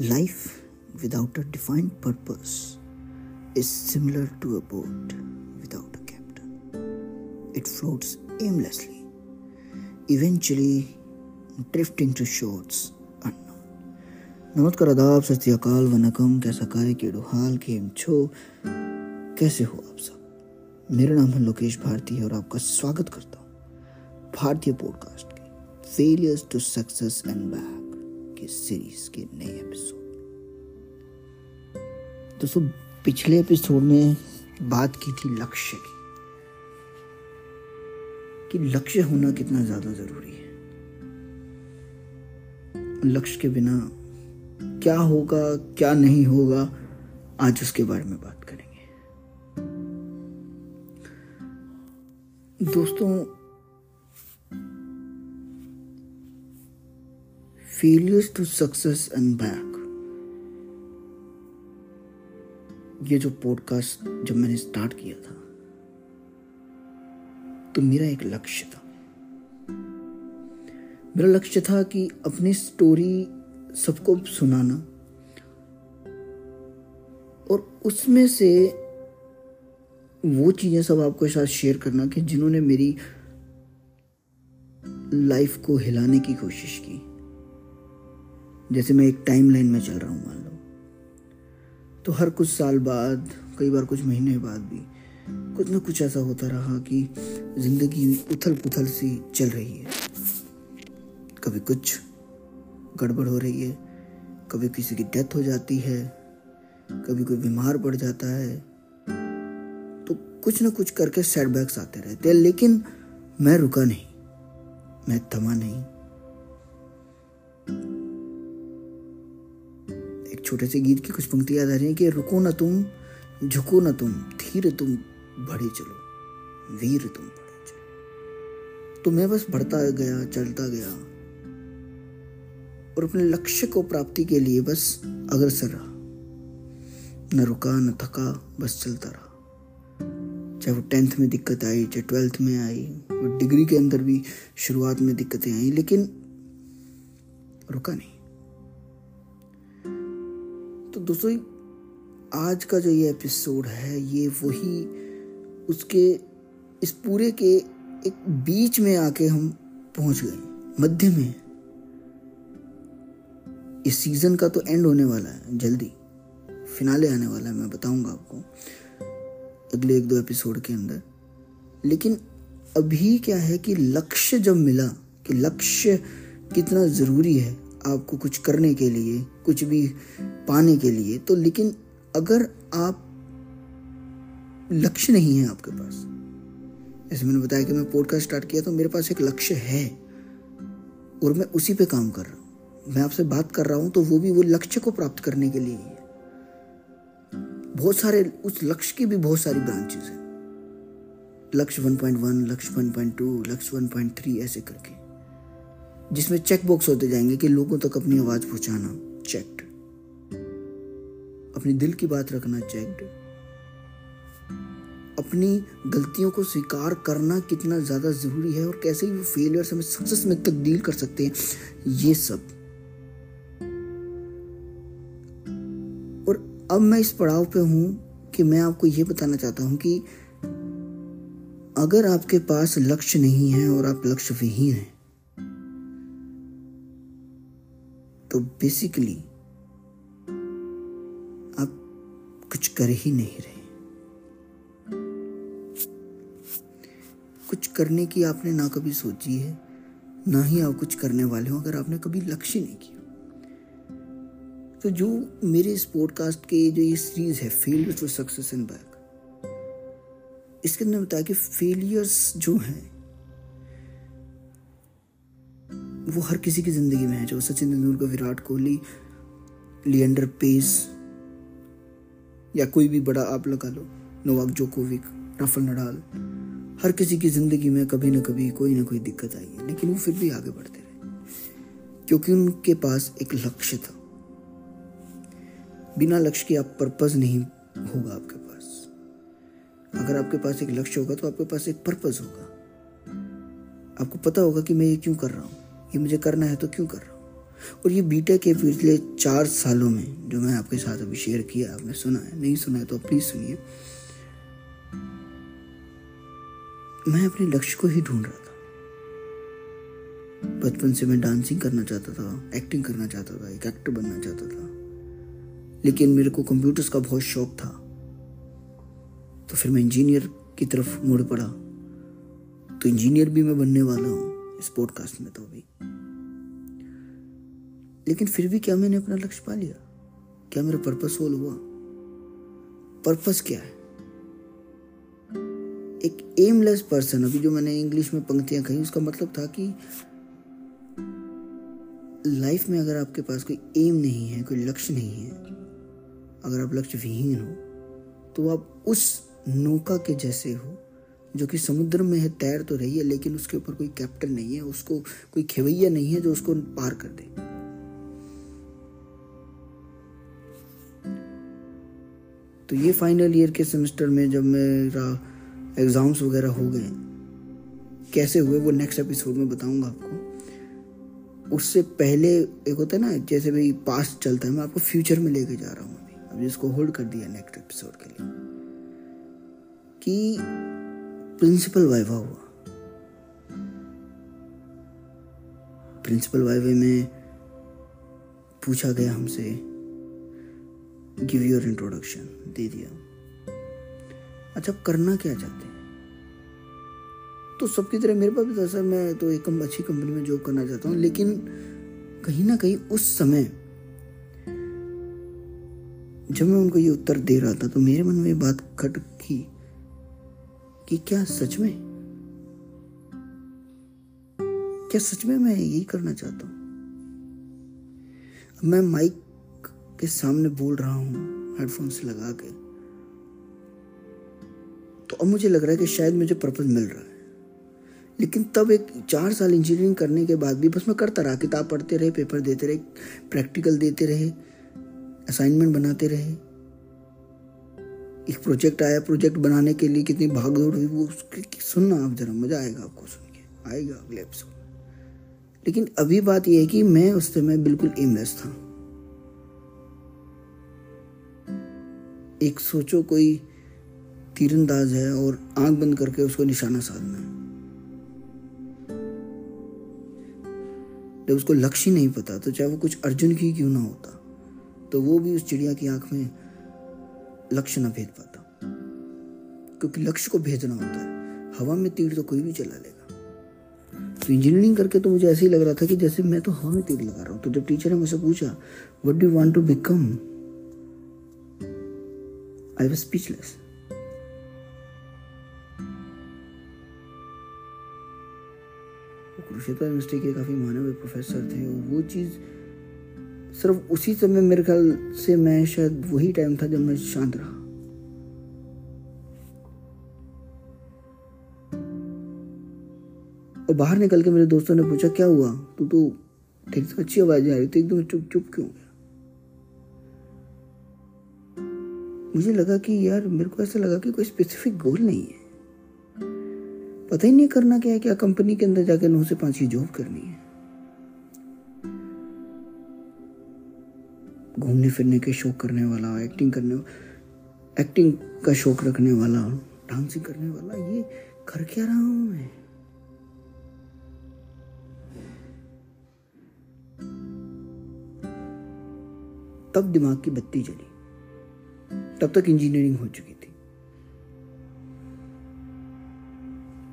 Life without a defined purpose is similar to a boat without a captain. It floats aimlessly, eventually drifting to shores. नमस्कार आदाब सत अकाल वनकम कैसा काय केड़ो हाल केम छो कैसे हो आप सब मेरा नाम है लोकेश भारती और आपका स्वागत करता हूँ भारतीय पॉडकास्ट के failures to success and back के सीरीज़ के नए एपिसोड दोस्तों, पिछले एपिसोड में बात की थी लक्ष्य की। कि लक्ष्य होना कितना ज़्यादा ज़रूरी है। लक्ष्य के बिना क्या होगा, क्या नहीं होगा, आज उसके बारे में बात करेंगे। दोस्तों failures to success and back ये जो पॉडकास्ट जब मैंने स्टार्ट किया था तो मेरा एक लक्ष्य था। मेरा लक्ष्य था कि अपनी स्टोरी सबको सुनाना और उसमें से वो चीज़ें सब आपको साथ शेयर करना कि जिन्होंने मेरी लाइफ को हिलाने की कोशिश की। जैसे मैं एक टाइम लाइन में चल रहा हूँ, मान लो। तो हर कुछ साल बाद, कई बार कुछ महीने बाद भी, कुछ ना कुछ ऐसा होता रहा कि ज़िंदगी उथल पुथल सी चल रही है। कभी कुछ गड़बड़ हो रही है, कभी किसी की डेथ हो जाती है, कभी कोई बीमार पड़ जाता है तो कुछ ना कुछ करके सेटबैक्स आते रहते हैं, लेकिन मैं रुका नहीं, मैं थमा नहीं। छोटे से गीत की कुछ पंक्ति याद आ रही है कि रुको ना तुम, झुको ना तुम, धीर तुम, बढ़े चलो, वीर तुम बढ़े चलो। तो मैं बस बढ़ता गया, चलता गया। और अपने लक्ष्य को प्राप्ति के लिए बस अग्रसर रहा। न रुका, न थका, बस चलता रहा। चाहे वो टेंथ में दिक्कत आई, चाहे ट्वेल्थ में आई, वो डिग्री के अंदर भी शुरुआत में दिक्कतें आई, लेकिन रुका नहीं। तो दोस्तों आज का जो ये एपिसोड है, ये वही उसके, इस पूरे के एक बीच में आके हम पहुँच गए, मध्य में। इस सीज़न का तो एंड होने वाला है, जल्दी। फिनाले आने वाला है, मैं बताऊँगा आपको, अगले एक दो एपिसोड के अंदर। लेकिन अभी क्या है कि लक्ष्य जब मिला, कि लक्ष्य कितना ज़रूरी है आपको कुछ करने के लिए, कुछ भी पाने के लिए तो लेकिन अगर आप लक्ष्य नहीं है आपके पास, जैसे मैंने बताया कि मैं पॉडकास्ट स्टार्ट किया तो मेरे पास एक लक्ष्य है, और मैं उसी पे काम कर रहा हूँ। मैं आपसे बात कर रहा हूँ तो वो भी वो लक्ष्य को प्राप्त करने के लिए ही है। बहुत सारे, उस लक्ष्य की भी बहुत सारी ब्रांचेस हैं। लक्ष्य 1.1 लक्ष्य 1.2 लक्ष्य 1.3 ऐसे करके। जिसमें चेक बॉक्स होते जाएँगे कि लोगों तक अपनी आवाज़ पहुंचाना चेक्ड अपनी दिल की बात रखना चेक्ड अपनी गलतियों को स्वीकार करना कितना ज़्यादा ज़रूरी है और कैसे वो फेलियर हमें सक्सेस में तब्दील कर सकते हैं, ये सब। और अब मैं इस पड़ाव पे हूँ कि मैं आपको ये बताना चाहता हूँ कि अगर आपके पास लक्ष्य नहीं है और आप लक्ष्य विहीन हैं तो बेसिकली आप कुछ कर ही नहीं रहे। कुछ करने की आपने ना कभी सोची है, ना ही आप कुछ करने वाले हो, अगर आपने कभी लक्ष्य नहीं किया। तो जो मेरे इस पॉडकास्ट के जो ये सीरीज़ है failure to success and back इसके अंदर बताया कि फेलियर्स जो हैं वो हर किसी की ज़िंदगी में है, जो सचिन तेंदुलकर, विराट कोहली लियंडर पेस, या कोई भी बड़ा आप लगा लो, नोवाक जोकोविक, राफेल नडाल, हर किसी की ज़िंदगी में कभी ना कभी कोई ना कोई दिक्कत आई है, लेकिन वो फिर भी आगे बढ़ते रहे, क्योंकि उनके पास एक लक्ष्य था। बिना लक्ष्य के आप पर्पज नहीं होगा आपके पास। अगर आपके पास एक लक्ष्य होगा तो आपके पास एक पर्पज होगा। आपको पता होगा कि मैं ये क्यों कर रहा हूँ। ये मुझे करना है तो क्यों कर रहा हूँ? और ये बीटा के पिछले चार सालों में जो मैं आपके साथ अभी शेयर किया, आपने सुना है, नहीं सुना है तो प्लीज़ सुनिए। मैं अपने लक्ष्य को ही ढूंढ रहा था। बचपन से मैं डांसिंग करना चाहता था एक्टिंग करना चाहता था, एक एक्टर बनना चाहता था। लेकिन मेरे को कंप्यूटर्स का बहुत शौक था। तो फिर मैं इंजीनियर की तरफ़ मुड़ पड़ा। तो इंजीनियर भी मैं बनने वाला हूँ। इस पॉडकास्ट में तो अभी। लेकिन फिर भी क्या मैंने अपना लक्ष्य पा लिया? क्या मेरा पर्पस सोल हुआ? पर्पस क्या है? एक एमलेस पर्सन अभी जो मैंने इंग्लिश में पंक्तियाँ कही, उसका मतलब था कि लाइफ में अगर आपके पास कोई एम नहीं है, कोई लक्ष्य नहीं है, अगर आप लक्ष्य विहीन हो तो आप उस नौका के जैसे हो जो कि समुद्र में है, तैर तो रही है, लेकिन उसके ऊपर कोई कैप्टन नहीं है, उसको कोई खेवैया नहीं है जो उसको पार कर दे। तो ये फाइनल ईयर के सेमेस्टर में जब मेरा एग्ज़ाम्स वगैरह हो गए, कैसे हुए वो नेक्स्ट एपिसोड में बताऊँगा आपको। उससे पहले एक होता है ना, जैसे भाई पास्ट चलता है, मैं आपको फ्यूचर में लेके जा रहा हूँ अभी। अभी इसको होल्ड कर दिया नेक्स्ट एपिसोड के लिए। कि प्रिंसिपल वाइवा हुआ। प्रिंसिपल वाइवे में पूछा गया हमसे गिव योर इंट्रोडक्शन दे दिया। अच्छा करना क्या चाहते हैं? तो सबकी तरह मेरे पास भी था, सर, मैं तो एक अच्छी कंपनी में जॉब करना चाहता हूँ। लेकिन कहीं ना कहीं उस समय जब मैं उनको ये उत्तर दे रहा था तो मेरे मन में ये बात खट की क्या सच में? क्या सच में मैं यही करना चाहता हूँ? मैं माइक के सामने बोल रहा हूँ हेडफोन्स लगा के। तो अब मुझे लग रहा है कि शायद मुझे पर्पज मिल रहा है। लेकिन तब एक चार साल इंजीनियरिंग करने के बाद भी बस मैं करता रहा, किताब पढ़ते रहे पेपर देते रहे प्रैक्टिकल देते रहे असाइनमेंट बनाते रहे। एक प्रोजेक्ट आया प्रोजेक्ट बनाने के लिए कितनी भाग दौड़ हुई, वो उसके सुनना आप जरा, मज़ा आएगा आपको सुन के, आएगा अगले एपिसोड लेकिन अभी बात यह है कि मैं उस समय बिल्कुल एमलेस था। एक सोचो कोई तीरंदाज है और आँख बंद करके उसको निशाना साधना है। जब उसको लक्ष्य नहीं पता तो चाहे वो कुछ अर्जुन की क्यों ना होता तो वो भी उस चिड़िया की आँख में लक्ष्य ना भेज पाता क्योंकि लक्ष्य को भेजना होता है। हवा में तीर तो कोई भी चला लेगा। तो इंजीनियरिंग करके तो मुझे ऐसे ही लग रहा था कि जैसे मैं तो हवा में तीर लगा रहा हूँ। तो जब टीचर ने मुझसे पूछा what do want to become I was speechless Kurukshetra university के काफ़ी माने हुए प्रोफेसर थे वो चीज़ सिर्फ़ उसी समय मेरे ख्याल से मैं शायद वही टाइम था जब मैं शांत रहा। और बाहर निकल के मेरे दोस्तों ने पूछा, क्या हुआ? तू तो ठीक से अच्छी आवाज़ आ रही थी, एकदम चुप चुप क्यों गया? मुझे लगा कि यार, मेरे को ऐसा लगा कि कोई स्पेसिफिक गोल नहीं है। पता ही नहीं करना क्या है, क्या कंपनी के अंदर जाकर नौ से पाँच की जॉब करनी है। घूमने फिरने के शौक करने वाला एक्टिंग करने एक्टिंग का शौक रखने वाला डांसिंग करने वाला, ये कर क्या रहा हूँ मैं? तब दिमाग की बत्ती जली। तब तक इंजीनियरिंग हो चुकी थी।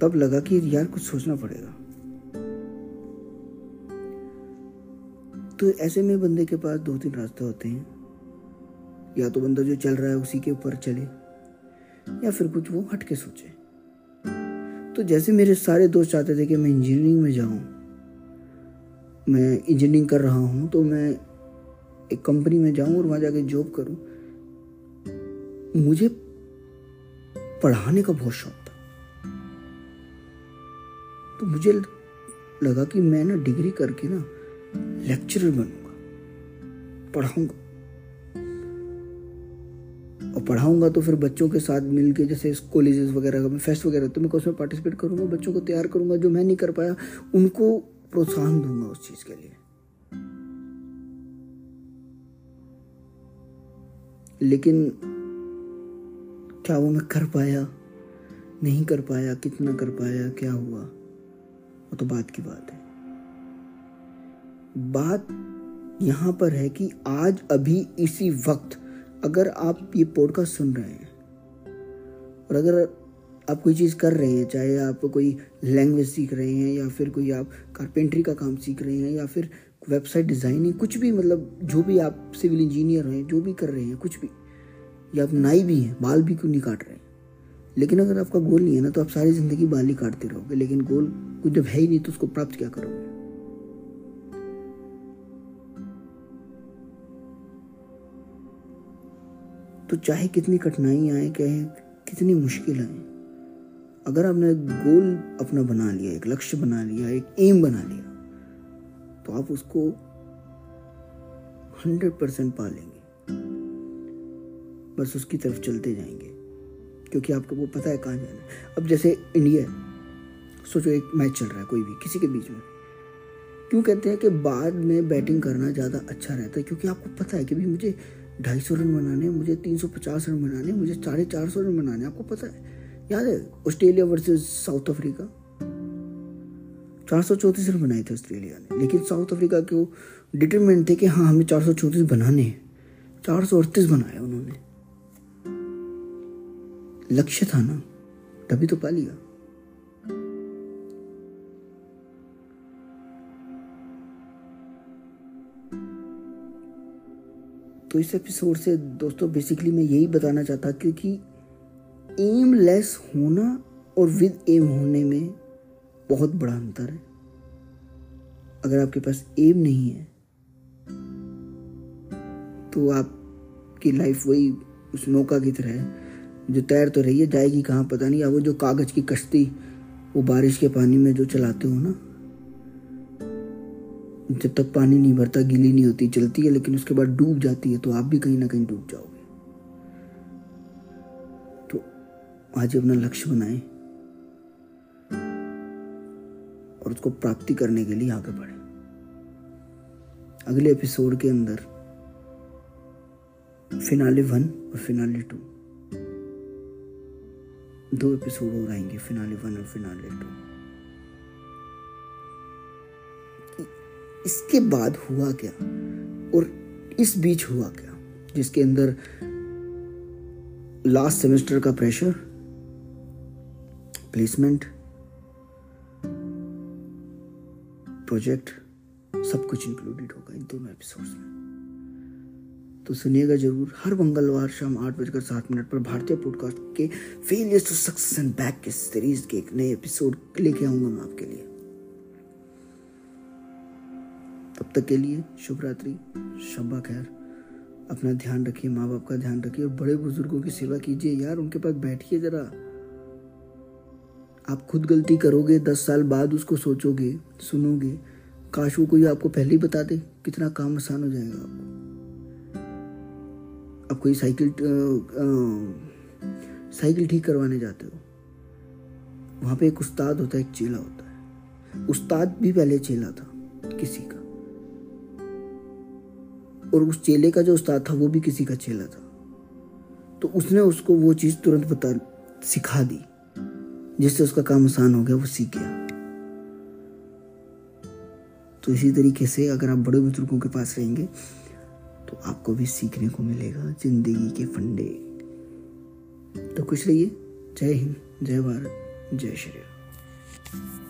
तब लगा कि यार कुछ सोचना पड़ेगा। तो ऐसे में बंदे के पास दो तीन रास्ते होते हैं। या तो बंदा जो चल रहा है उसी के ऊपर चले, या फिर कुछ वो हट के सोचे। तो जैसे मेरे सारे दोस्त चाहते थे कि मैं इंजीनियरिंग में जाऊँ, मैं इंजीनियरिंग कर रहा हूँ तो मैं एक कंपनी में जाऊँ और वहाँ जाके जॉब करूँ। मुझे पढ़ाने का बहुत शौक था। तो मुझे लगा कि मैं ना डिग्री करके ना लेक्चरर बनूँगा, पढ़ाऊँगा। और पढ़ाऊँगा तो फिर बच्चों के साथ मिलके जैसे कॉलेजेस वगैरह का फेस्ट वगैरह तो मैं उसमें पार्टिसिपेट करूँगा, बच्चों को तैयार करूँगा, जो मैं नहीं कर पाया, उनको प्रोत्साहन दूँगा उस चीज़ के लिए। लेकिन क्या वो मैं कर पाया? नहीं कर पाया, कितना कर पाया, क्या हुआ? वो तो बात की बात है। बात यहाँ पर है कि आज अभी इसी वक्त अगर आप ये पॉडकास्ट सुन रहे हैं और अगर आप कोई चीज़ कर रहे हैं, चाहे आप कोई लैंग्वेज सीख रहे हैं या फिर कोई आप कारपेंट्री का काम सीख रहे हैं या फिर वेबसाइट डिज़ाइनिंग कुछ भी मतलब जो भी आप सिविल इंजीनियर हैं, जो भी कर रहे हैं, कुछ भी, या आप नाई भी हैं, बाल भी क्यों नहीं काट रहे हैं? लेकिन अगर आपका गोल नहीं है ना तो आप सारी ज़िंदगी बाल ही काटते रहोगे, लेकिन गोल कुछ जब है ही नहीं तो उसको प्राप्त क्या करोगे? तो चाहे कितनी कठिनाई आए चाहे कितनी मुश्किल आए। अगर आपने गोल अपना बना लिया, एक लक्ष्य बना लिया, एक एम बना लिया तो आप उसको हंड्रेड परसेंट पा लेंगे। बस उसकी तरफ़ चलते जाएँगे, क्योंकि आपको वो पता है कहाँ जाना है। अब जैसे इंडिया सोचो एक मैच चल रहा है, कोई भी, किसी के बीच में। क्यों कहते हैं कि बाद में बैटिंग करना ज़्यादा अच्छा रहता है? क्योंकि आपको पता है कि भी मुझे ढाई सौ रन बनाने, मुझे तीन सौ पचास रन बनाने, मुझे साढ़े चार सौ रन बनाने, आपको पता है? याद है ऑस्ट्रेलिया वर्सेस साउथ अफ्रीका? चार सौ चौंतीस रन बनाए थे ऑस्ट्रेलिया ने, लेकिन साउथ अफ्रीका के वो डिटरमेंट थे कि हाँ हमें चार सौ चौंतीस बनाने हैं। चार सौ अड़तीस बनाए उन्होंने। लक्ष्य था ना, तभी तो पा लिया। तो इस एपिसोड से दोस्तों बेसिकली मैं यही बताना चाहता क्योंकि एम लेस होना और विद एम होने में बहुत बड़ा अंतर है। अगर आपके पास एम नहीं है तो आपकी लाइफ वही उस नौका की तरह है, जो तैर तो रही है, जाएगी कहाँ, पता नहीं। या वो जो कागज़ की कश्ती, वो बारिश के पानी में जो चलाते हो ना जब तक पानी नहीं भरता, गीली नहीं होती चलती है, लेकिन उसके बाद डूब जाती है तो आप भी कहीं ना कहीं डूब जाओगे। तो आज अपना लक्ष्य बनाए और उसको प्राप्ति करने के लिए आगे बढ़े। अगले एपिसोड के अंदर फिनाले वन और फिनाले टू दो एपिसोड और आएँगे फिनाले वन और फिनाले टू इसके बाद हुआ क्या? और इस बीच हुआ क्या? जिसके अंदर लास्ट सेमेस्टर का प्रेशर प्लेसमेंट प्रोजेक्ट सब कुछ इंक्लूडेड होगा इन दोनों एपिसोड्स में। तो सुनिएगा ज़रूर, हर मंगलवार शाम आठ बजकर सात मिनट पर भारतीय पॉडकास्ट के failures to success and back के सीरीज़ के एक नए एपिसोड लेके आऊँगा मैं आपके लिए। तक के लिए शुभ रात्रि शब्बा खैर। अपना ध्यान रखिए माँ बाप का ध्यान रखिए और बड़े बुज़ुर्गों की सेवा कीजिए। यार, उनके पास बैठिए जरा। आप खुद गलती करोगे, दस साल बाद उसको सोचोगे, सुनोगे। काश वो कोई आपको पहले ही बता दे कितना काम आसान हो जाएगा आपको। आप कोई साइकिल साइकिल ठीक करवाने जाते हो। वहाँ पे एक उस्ताद होता है, एक चेला होता है। उस्ताद भी पहले चेला था, किसी का। और उस चेले का जो उस्ताद था, वो भी किसी का चेला था। तो उसने उसको वो चीज़ तुरंत बता, सिखा दी। जिससे उसका काम आसान हो गया, वो सीख गया। तो इसी तरीके से अगर आप बड़े बुज़ुर्गों के पास रहेंगे तो आपको भी सीखने को मिलेगा, ज़िंदगी के फंडे। तो खुश रहिए। जय हिंद, जय भारत, जय श्री राम।